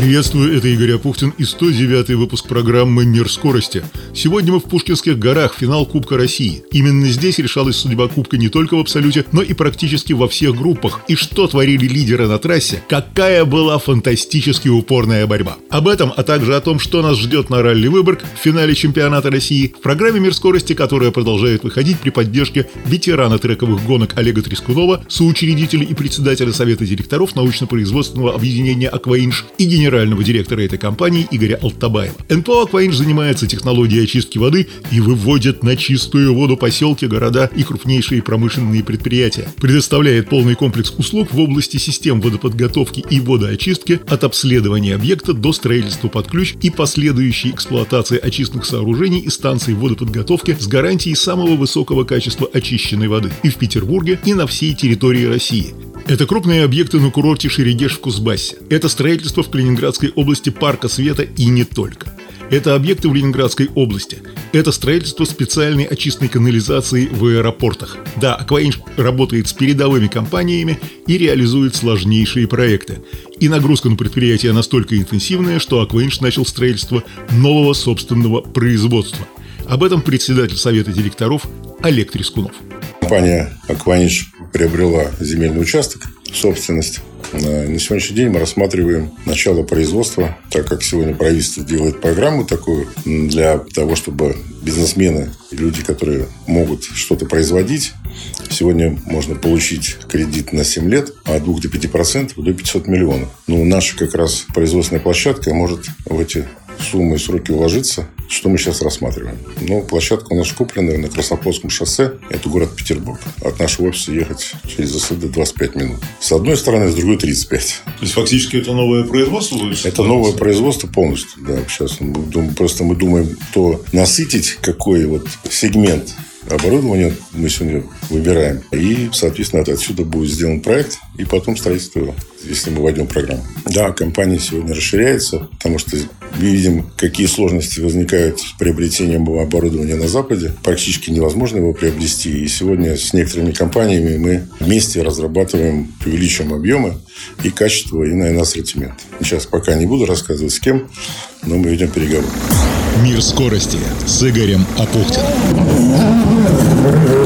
Приветствую, это Игорь Апухтин и 109 выпуск программы «Мир скорости». Сегодня мы в Пушкинских горах, финал Кубка России. Именно здесь решалась судьба Кубка не только в абсолюте, но и практически во всех группах. И что творили лидеры на трассе? Какая была фантастически упорная борьба. Об этом, а также о том, что нас ждет на ралли Выборг в финале чемпионата России, в программе «Мир скорости», которая продолжает выходить при поддержке ветерана трековых гонок Олега Трескунова, соучредителя и председателя Совета директоров научно-производственного объединения «Акваинж» и генерального генерального директора этой компании Игоря Алтабаева. НПО «Акваинж» занимается технологией очистки воды и выводит на чистую воду поселки, города и крупнейшие промышленные предприятия. Предоставляет полный комплекс услуг в области систем водоподготовки и водоочистки от обследования объекта до строительства под ключ и последующей эксплуатации очистных сооружений и станций водоподготовки с гарантией самого высокого качества очищенной воды и в Петербурге, и на всей территории России. Это крупные объекты на курорте Шерегеш в Кузбассе. Это строительство в Калининградской области Парка Света и не только. Это объекты в Ленинградской области. Это строительство специальной очистной канализации в аэропортах. Да, Акваинж работает с передовыми компаниями и реализует сложнейшие проекты. И нагрузка на предприятие настолько интенсивная, что Акваинж начал строительство нового собственного производства. Об этом председатель Совета директоров Олег Трескунов. Компания «Акванич» приобрела земельный участок, собственность. Э, на сегодняшний день мы рассматриваем начало производства, так как сегодня правительство делает программу такую для того, чтобы бизнесмены, люди, которые могут что-то производить, сегодня можно получить кредит на 7 лет от 2 до 5% до 500 миллионов. Ну, наша как раз производственная площадка может в эти суммы и сроки уложиться, что мы сейчас рассматриваем. Ну, площадка у нас куплена на Красноплодском шоссе. Это город Петербург. От нашего офиса ехать через ЗСД 25 минут. С одной стороны, с другой 35. То есть, фактически, это новое производство? Это новое производство полностью, да. Сейчас мы думаем, просто мы думаем, то насытить какой вот сегмент оборудования мы сегодня выбираем. И, соответственно, отсюда будет сделан проект, и потом строительство если мы войдем в программу. Да, компания сегодня расширяется, потому что видим, какие сложности возникают с приобретением оборудования на Западе. Практически невозможно его приобрести. И сегодня с некоторыми компаниями мы вместе разрабатываем, увеличиваем объемы и качество, и, наверное, ассортимент. Сейчас пока не буду рассказывать с кем, но мы ведем переговоры. Мир скорости с Игорем Апухтиным. Mm-hmm.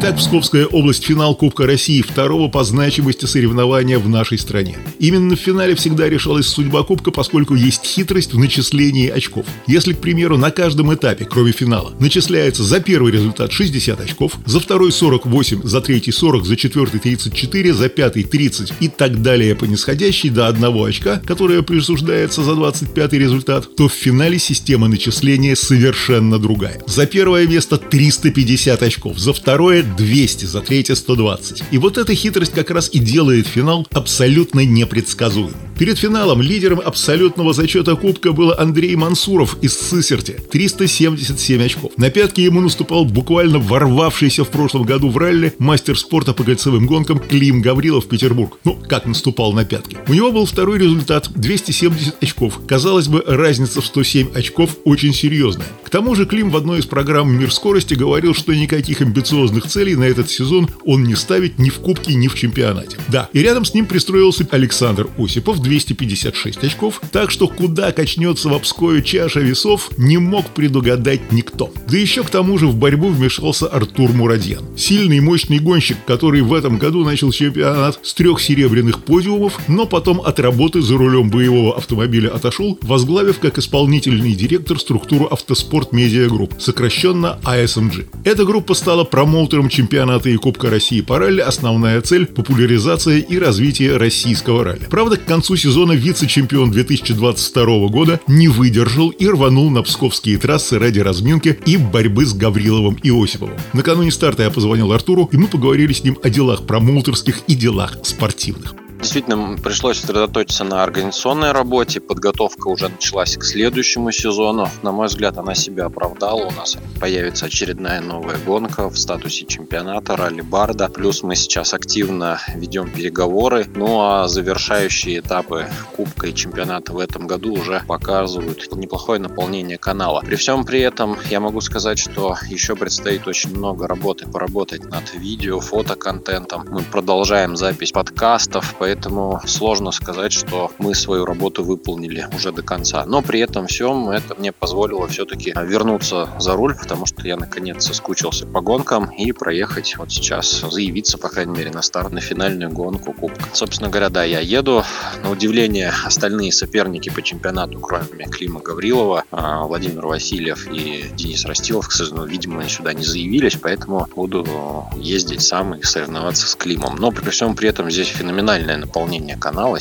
Итак, Псковская область – финал Кубка России, второго по значимости соревнования в нашей стране. Именно в финале всегда решалась судьба Кубка, поскольку есть хитрость в начислении очков. Если, к примеру, на каждом этапе, кроме финала, начисляется за первый результат 60 очков, за второй 48, за третий 40, за четвертый 34, за пятый 30 и так далее по нисходящей до одного очка, которое присуждается за 25 результат, то в финале система начисления совершенно другая. За первое место 350 очков, за второе 200, за третье 120. И вот эта хитрость как раз и делает финал абсолютно непредсказуемым. Перед финалом лидером абсолютного зачета Кубка был Андрей Мансуров из Сысерти. 377 очков. На пятки ему наступал буквально ворвавшийся в прошлом году в ралли мастер спорта по кольцевым гонкам Клим Гаврилов Петербург. Ну, как наступал на пятки. У него был второй результат 270 очков. Казалось бы, разница в 107 очков очень серьезная. К тому же Клим в одной из программ «Мир скорости» говорил, что никаких амбициозных целей на этот сезон он не ставит ни в Кубке, ни в чемпионате. Да, и рядом с ним пристроился Александр Осипов, 256 очков, так что куда качнется в Обское чаша весов, не мог предугадать никто. Да еще к тому же в борьбу вмешался Артур Мурадьян. Сильный и мощный гонщик, который в этом году начал чемпионат с трех серебряных подиумов, но потом от работы за рулем боевого автомобиля отошел, возглавив как исполнительный директор структуру Autosport Media Group, сокращенно ASMG. Эта группа стала промоутером чемпионата и Кубка России по ралли. Основная цель – популяризация и развитие российского ралли. Правда, к концу сезона вице-чемпион 2022 года не выдержал и рванул на псковские трассы ради разминки и борьбы с Гавриловым и Осиповым. Накануне старта я позвонил Артуру, и мы поговорили с ним о делах промоутерских и делах спортивных. Действительно, пришлось сосредоточиться на организационной работе. Подготовка уже началась к следующему сезону. На мой взгляд, она себя оправдала. У нас появится очередная новая гонка в статусе чемпионата ралли Барда. Плюс мы сейчас активно ведем переговоры. Ну а завершающие этапы Кубка и чемпионата в этом году уже показывают неплохое наполнение канала. При всем при этом я могу сказать, что еще предстоит очень много работы поработать над видео, фотоконтентом. Мы продолжаем запись подкастов, поэтому сложно сказать, что мы свою работу выполнили уже до конца. Но при этом всем это мне позволило все-таки вернуться за руль, потому что я наконец соскучился по гонкам и проехать вот сейчас, заявиться, по крайней мере, на старт, на финальную гонку Кубка. Собственно говоря, да, я еду. На удивление, остальные соперники по чемпионату, кроме Клима Гаврилова, а, Владимир Васильев и Денис Растилов, к сожалению, видимо, сюда не заявились, поэтому буду ездить сам и соревноваться с Климом. Но при всем при этом здесь феноменальное наполнение канала,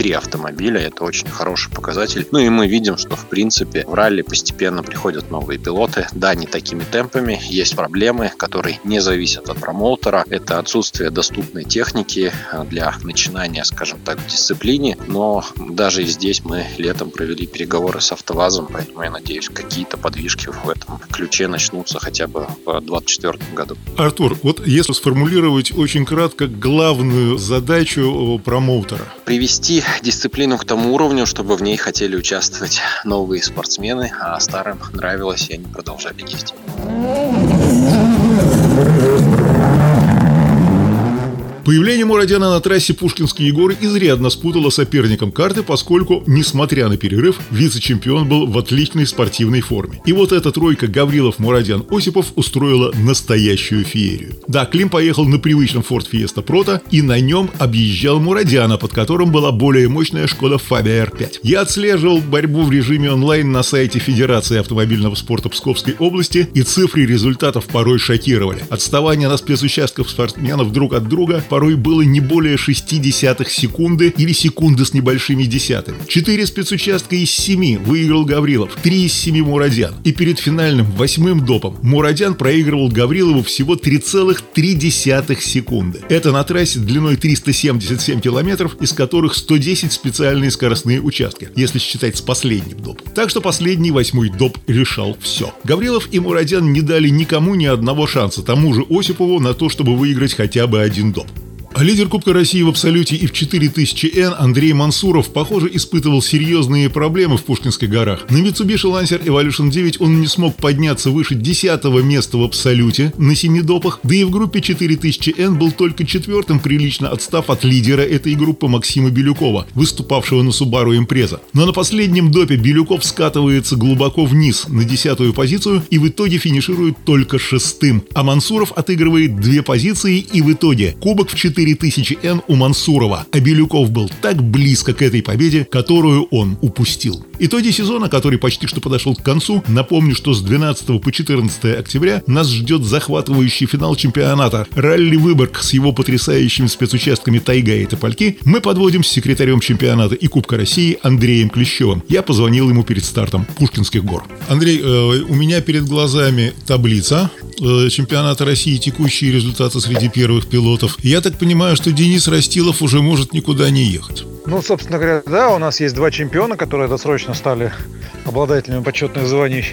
73 автомобиля, это очень хороший показатель. Ну и мы видим, что в принципе в ралли постепенно приходят новые пилоты. Да, не такими темпами, есть проблемы, которые не зависят от промоутера. Это отсутствие доступной техники для начинания, скажем так, в дисциплине. Но даже и здесь мы летом провели переговоры с АвтоВАЗом, поэтому я надеюсь, какие-то подвижки в этом ключе начнутся хотя бы в 2024 году. Артур, вот если сформулировать очень кратко главную задачу промоутера? Привести дисциплину к тому уровню, чтобы в ней хотели участвовать новые спортсмены, а старым нравилось, и они продолжали ездить. Появление Мурадяна на трассе Пушкинские горы изрядно спутало соперником карты, поскольку, несмотря на перерыв, вице-чемпион был в отличной спортивной форме. И вот эта тройка Гаврилов, Мурадян, Осипов устроила настоящую феерию. Да, Клим поехал на привычном Ford Fiesta Proto и на нем объезжал Мурадяна, под которым была более мощная Шкода Фабия R5. Я отслеживал борьбу в режиме онлайн на сайте Федерации автомобильного спорта Псковской области, и цифры результатов порой шокировали. Отставание на спецучастках спортсменов друг от друга порой было не более 0,6 секунды или секунды с небольшими десятыми. Четыре спецучастка из семи выиграл Гаврилов, три из семи Мурадян. И перед финальным восьмым допом Мурадян проигрывал Гаврилову всего 3,3 секунды. Это на трассе длиной 377 километров, из которых 110 специальные скоростные участки, если считать с последним допом. Так что последний восьмой доп решал все. Гаврилов и Мурадян не дали никому ни одного шанса тому же Осипову на то, чтобы выиграть хотя бы один доп. А лидер Кубка России в абсолюте и в 4000N Андрей Мансуров, похоже, испытывал серьезные проблемы в Пушкинских горах. На Mitsubishi Lancer Evolution 9 он не смог подняться выше 10 места в абсолюте на 7 допах, да и в группе 4000N был только четвертым, прилично отстав от лидера этой группы Максима Бирюкова, выступавшего на Subaru Impreza. Но на последнем допе Бирюков скатывается глубоко вниз, на десятую позицию, и в итоге финиширует только шестым. А Мансуров отыгрывает две позиции, и в итоге кубок в 4 4000Н у Мансурова, а Белюков был так близко к этой победе, которую он упустил. Итоги сезона, который почти что подошел к концу, напомню, что с 12 по 14 октября нас ждет захватывающий финал чемпионата «Ралли Выборг» с его потрясающими спецучастками «Тайга» и «Топольки» мы подводим с секретарем чемпионата и Кубка России Андреем Клещевым. Я позвонил ему перед стартом Пушкинских гор. Андрей, э, у меня перед глазами таблица э, чемпионата России, текущие результаты среди первых пилотов. Я так понимаю, что Денис Растилов уже может никуда не ехать. Ну, собственно говоря, да, у нас есть два чемпиона, которые досрочно стали обладателями почетных званий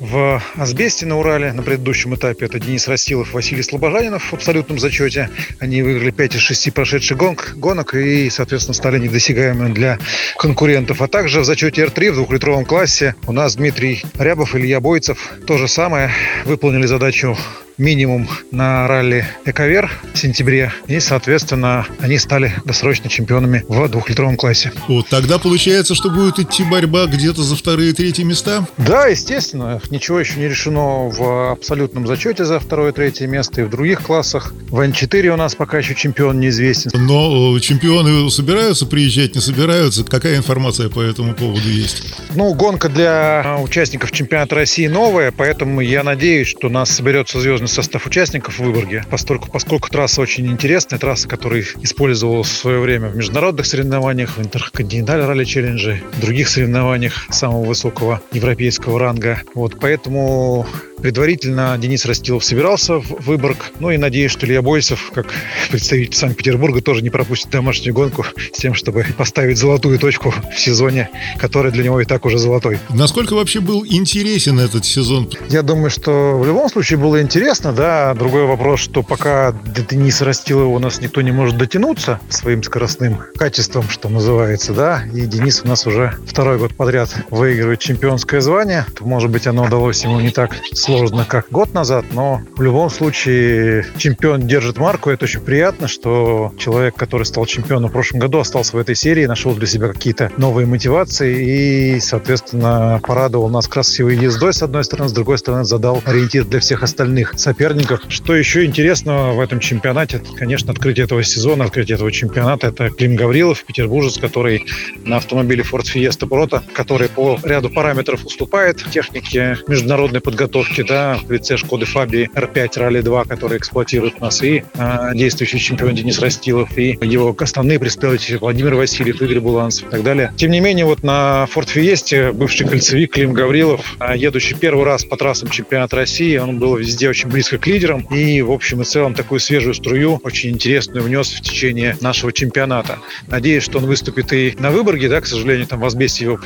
в Асбесте на Урале на предыдущем этапе. Это Денис Растилов, Василий Слобожанинов в абсолютном зачете. Они выиграли 5 из 6 прошедших гонок, гонок и, соответственно, стали недосягаемыми для конкурентов. А также в зачете R3 в двухлитровом классе у нас Дмитрий Рябов Илья Бойцев то же самое выполнили задачу минимум на ралли Эковер в сентябре. И, соответственно, они стали досрочно чемпионами в двухлитровом классе. Вот тогда получается, что будет идти борьба где-то за вторые и третьи места? Да, естественно. Ничего еще не решено в абсолютном зачете за второе и третье место и в других классах. В Н4 у нас пока еще чемпион неизвестен. Но э, чемпионы собираются приезжать, не собираются? Какая информация по этому поводу есть? Ну, гонка для участников чемпионата России новая, поэтому я надеюсь, что нас соберется звездный полный состав участников в Выборге, поскольку, поскольку трасса очень интересная, трасса, которая использовалась в свое время в международных соревнованиях, в интерконтиненталь ралли челлендже, других соревнованиях самого высокого европейского ранга. Вот, поэтому Предварительно Денис Растилов собирался в Выборг. Ну и надеюсь, что Илья Бойцев, как представитель Санкт-Петербурга, тоже не пропустит домашнюю гонку с тем, чтобы поставить золотую точку в сезоне, который для него и так уже золотой. Насколько вообще был интересен этот сезон? Я думаю, что в любом случае было интересно, да. Другой вопрос, что пока до Дениса Растилова у нас никто не может дотянуться своим скоростным качеством, что называется, да. И Денис у нас уже второй год подряд выигрывает чемпионское звание. Может быть, оно удалось ему не так сложно, как год назад, но в любом случае чемпион держит марку. Это очень приятно, что человек, который стал чемпионом в прошлом году, остался в этой серии, нашел для себя какие-то новые мотивации и, соответственно, порадовал нас красивой ездой, с одной стороны, с другой стороны, задал ориентир для всех остальных соперников. Что еще интересного в этом чемпионате? Конечно, открытие этого сезона, открытие этого чемпионата – это Клим Гаврилов, петербуржец, который на автомобиле Ford Fiesta Proto, который по ряду параметров уступает технике международной подготовки, да, в лице Шкоды Фаби R5 Rally 2, который эксплуатирует нас, и э, действующий чемпион Денис Растилов, и его основные представители Владимир Васильев, Игорь Буланцев и так далее. Тем не менее, вот на Ford Fiesta бывший кольцевик Клим Гаврилов, а, едущий первый раз по трассам чемпионата России, он был везде очень близко к лидерам, и в общем и целом такую свежую струю, очень интересную, внес в течение нашего чемпионата. Надеюсь, что он выступит и на Выборге, да, к сожалению, там в его,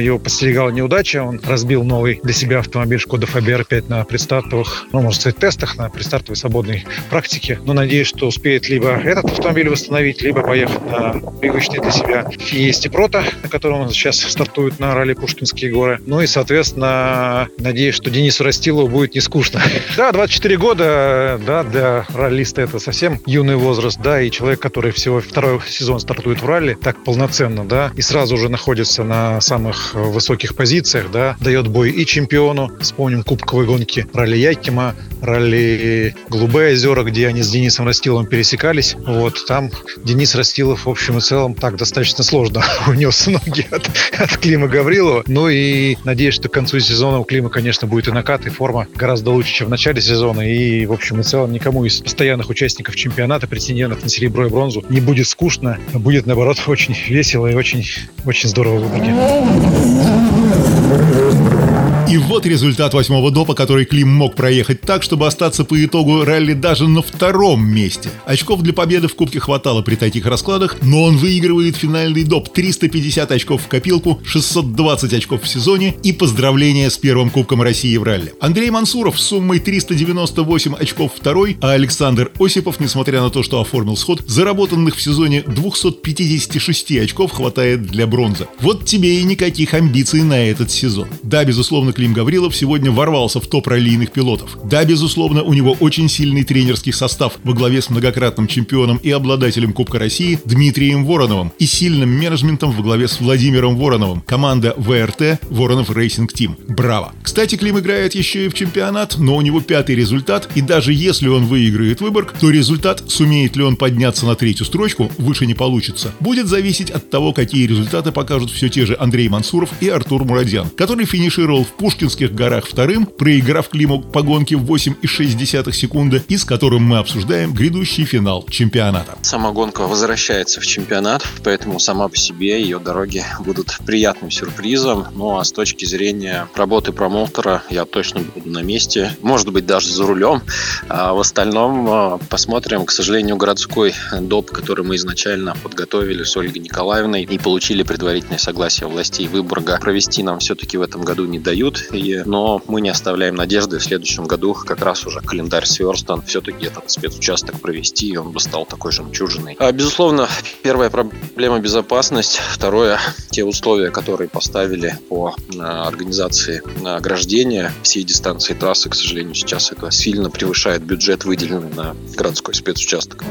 его подстерегала неудача, он разбил новый для себя автомобиль Шкода Фабер 5 на предстартовых, ну, можно сказать, тестах, на предстартовой свободной практике. Но надеюсь, что успеет либо этот автомобиль восстановить, либо поехать на привычный для себя Фиесте Прота, на котором он сейчас стартует на ралли Пушкинские горы. Ну и, соответственно, надеюсь, что Денису Растилову будет не скучно. Да, 24 года, да, для раллиста это совсем юный возраст, да, и человек, который всего второй сезон стартует в ралли, так полноценно, да, и сразу же находится на самых высоких позициях, да, дает бой и чемпиону, вспомним кубковые гонки ралли Якима, ралли Голубые озера, где они с Денисом Растиловым пересекались, вот, там Денис Растилов, в общем и целом, так достаточно сложно унес ноги от, от Клима Гаврилова, ну и надеюсь, что к концу сезона у Клима, конечно, будет и накат, и форма гораздо лучше, чем в начале сезона, и, в общем и целом, никому из постоянных участников чемпионата, претендентов на серебро и бронзу, не будет скучно, будет, наоборот, очень весело и очень, очень здорово в Выборге. И вот результат восьмого допа, который Клим мог проехать так, чтобы остаться по итогу ралли даже на втором месте. Очков для победы в Кубке хватало при таких раскладах, но он выигрывает финальный доп 350 очков в копилку, 620 очков в сезоне и поздравления с первым Кубком России в ралли. Андрей Мансуров с суммой 398 очков второй, а Александр Осипов, несмотря на то, что оформил сход, заработанных в сезоне 256 очков хватает для бронзы. Вот тебе и никаких амбиций на этот сезон. Да, безусловно, Клим Гаврилов сегодня ворвался в топ раллийных пилотов. Да, безусловно, у него очень сильный тренерский состав во главе с многократным чемпионом и обладателем Кубка России Дмитрием Вороновым и сильным менеджментом во главе с Владимиром Вороновым. Команда VRT Voronov Racing Team. Браво! Кстати, Клим играет еще и в чемпионат, но у него пятый результат, и даже если он выиграет Выборг, то результат, сумеет ли он подняться на третью строчку, выше не получится, будет зависеть от того, какие результаты покажут все те же Андрей Мансуров и Артур Мурадян, который финишировал в Пушкинских горах вторым, проиграв Климу по гонке в 8,6 секунды, и с которым мы обсуждаем грядущий финал чемпионата. Сама гонка возвращается в чемпионат, поэтому сама по себе ее дороги будут приятным сюрпризом. Ну а с точки зрения работы промоутера я точно буду на месте, может быть даже за рулем. А в остальном а, посмотрим. К сожалению, городской доп, который мы изначально подготовили с Ольгой Николаевной и получили предварительное согласие властей Выборга провести нам все-таки в этом году не дают и, но мы не оставляем надежды в следующем году как раз уже календарь сверстан, все-таки этот спецучасток провести, и он бы стал такой жемчужиной. А, безусловно, первая проблема безопасность, второе те условия, которые поставили по а, организации ограждения всей дистанции трассы, к сожалению, сейчас это сильно превышает бюджет, выделенный на городской спецучасток.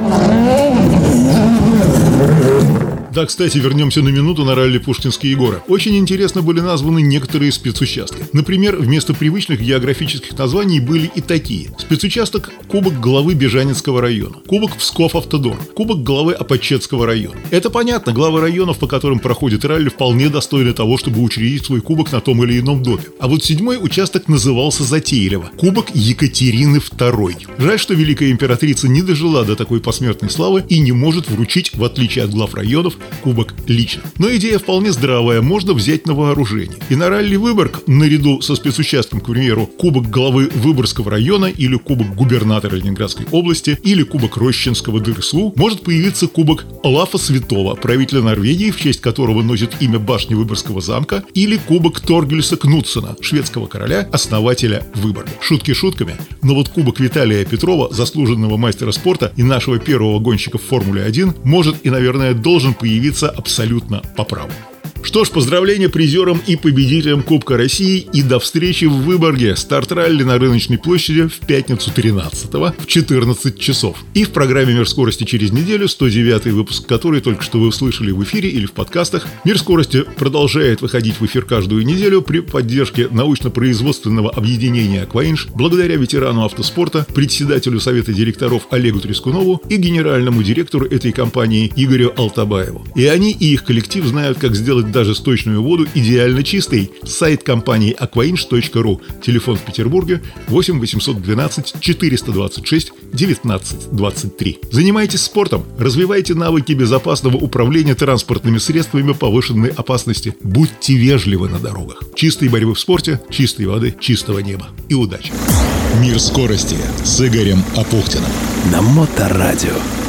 Да, кстати, вернемся на минуту на ралли Пушкинские горы. Очень интересно были названы некоторые спецучастки. Например, вместо привычных географических названий были и такие. Спецучасток Кубок главы Бежанецкого района, Кубок Псков Автодор, Кубок главы Апачетского района. Это понятно, главы районов, по которым проходит ралли, вполне достойны того, чтобы учредить свой кубок на том или ином допе. А вот седьмой участок назывался затейливо – Кубок Екатерины II. Жаль, что великая императрица не дожила до такой посмертной славы и не может вручить, в отличие от глав районов, кубок лично. Но идея вполне здравая, можно взять на вооружение. И на ралли Выборг, наряду со спецучастком, к примеру, кубок главы Выборгского района или кубок губернатора Ленинградской области или кубок Рощинского ДРСУ, может появиться кубок Лафа Святого, правителя Норвегии, в честь которого носит имя башни Выборгского замка, или кубок Торгельса Кнутсона, шведского короля, основателя Выборга. Шутки шутками, но вот кубок Виталия Петрова, заслуженного мастера спорта и нашего первого гонщика в Формуле 1, может и, наверное, должен появиться абсолютно по праву. Что ж, поздравления призерам и победителям Кубка России и до встречи в Выборге. Старт ралли на рыночной площади в пятницу 13 в 14 часов. И в программе «Мир скорости» через неделю, 109 выпуск, который только что вы услышали в эфире или в подкастах. «Мир скорости» продолжает выходить в эфир каждую неделю при поддержке научно-производственного объединения «Акваинж» благодаря ветерану автоспорта, председателю Совета директоров Олегу Трескунову и генеральному директору этой компании Игорю Алтабаеву. И они и их коллектив знают, как сделать даже сточную воду идеально чистой. Сайт компании aquainch.ru. Телефон в Петербурге 8 812 426 19 23. Занимайтесь спортом, развивайте навыки безопасного управления транспортными средствами повышенной опасности. Будьте вежливы на дорогах. Чистой борьбы в спорте, чистой воды, чистого неба. И удачи! Мир скорости с Игорем Апухтиным. На Моторадио.